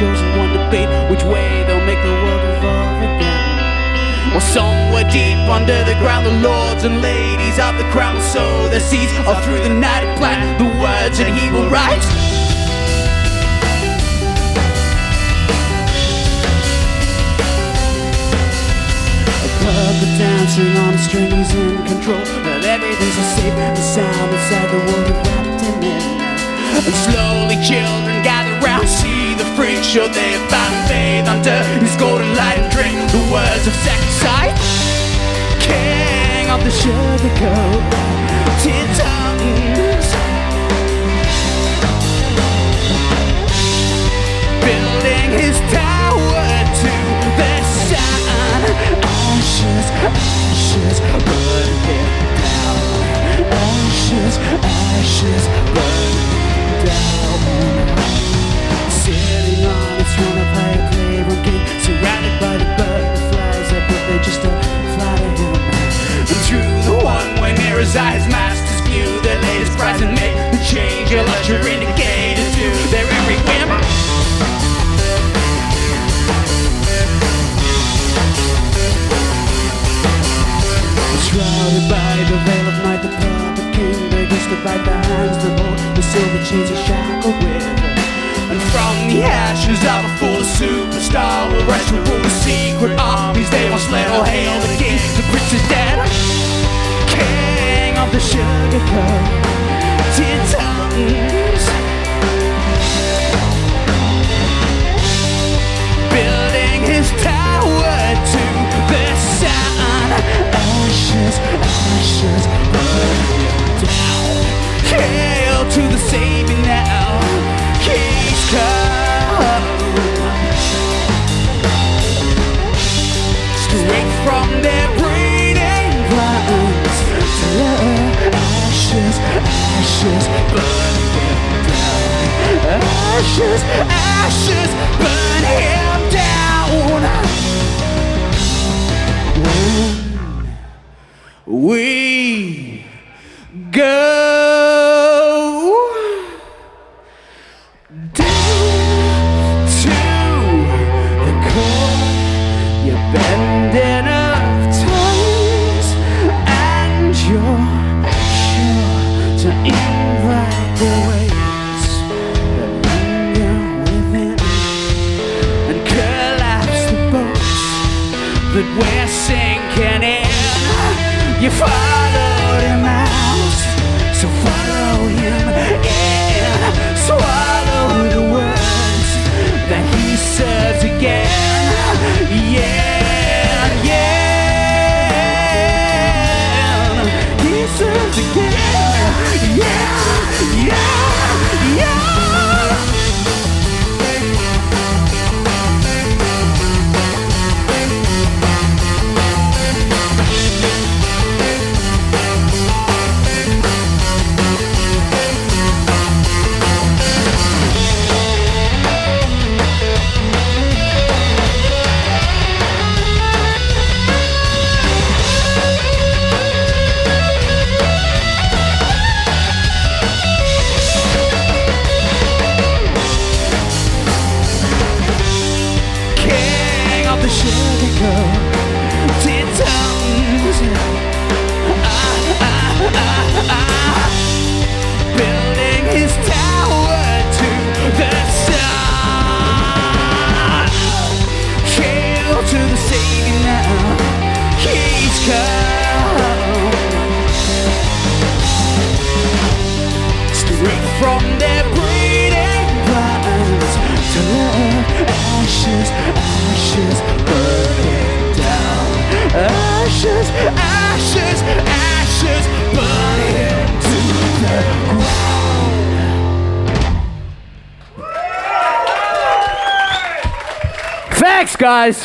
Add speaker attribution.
Speaker 1: chosen one debate which way they'll make the world revolve again. Well, somewhere deep under the ground, the lords and ladies of the crown will sow their seeds all through the night and plant the words that he will write. puppet dancing on a string, in control. But everything's so safe and sound inside the world wrapped him in. And slowly children gather round, see show they have found faith under his golden light and drink the words of second sight. King of the sugarcoated tongues. Mirror's eyes, masters view the latest prize and make the change. A lusher indicated to their every whim. Shrouded by the veil of night, the puppet king begins to bite the hands that hold the silver chains he shackled with. And from the ashes of a fool, a superstar will rise to rule the secret armies. They once led all hail the king, The sugarcoated tongues. Building his tower to the sun. Ashes, ashes, burn down. Hail to the savior now. He's come. Straight from their ashes, burn him down. Ashes, ashes, burn him down. When we go that we're sinking in. You followed him out, so follow him in. Swallow the words that he serves again. Yeah, yeah. He serves again. From their breeding grounds To ashes, ashes burn him down. Ashes, ashes, ashes burn him to the ground. Thanks guys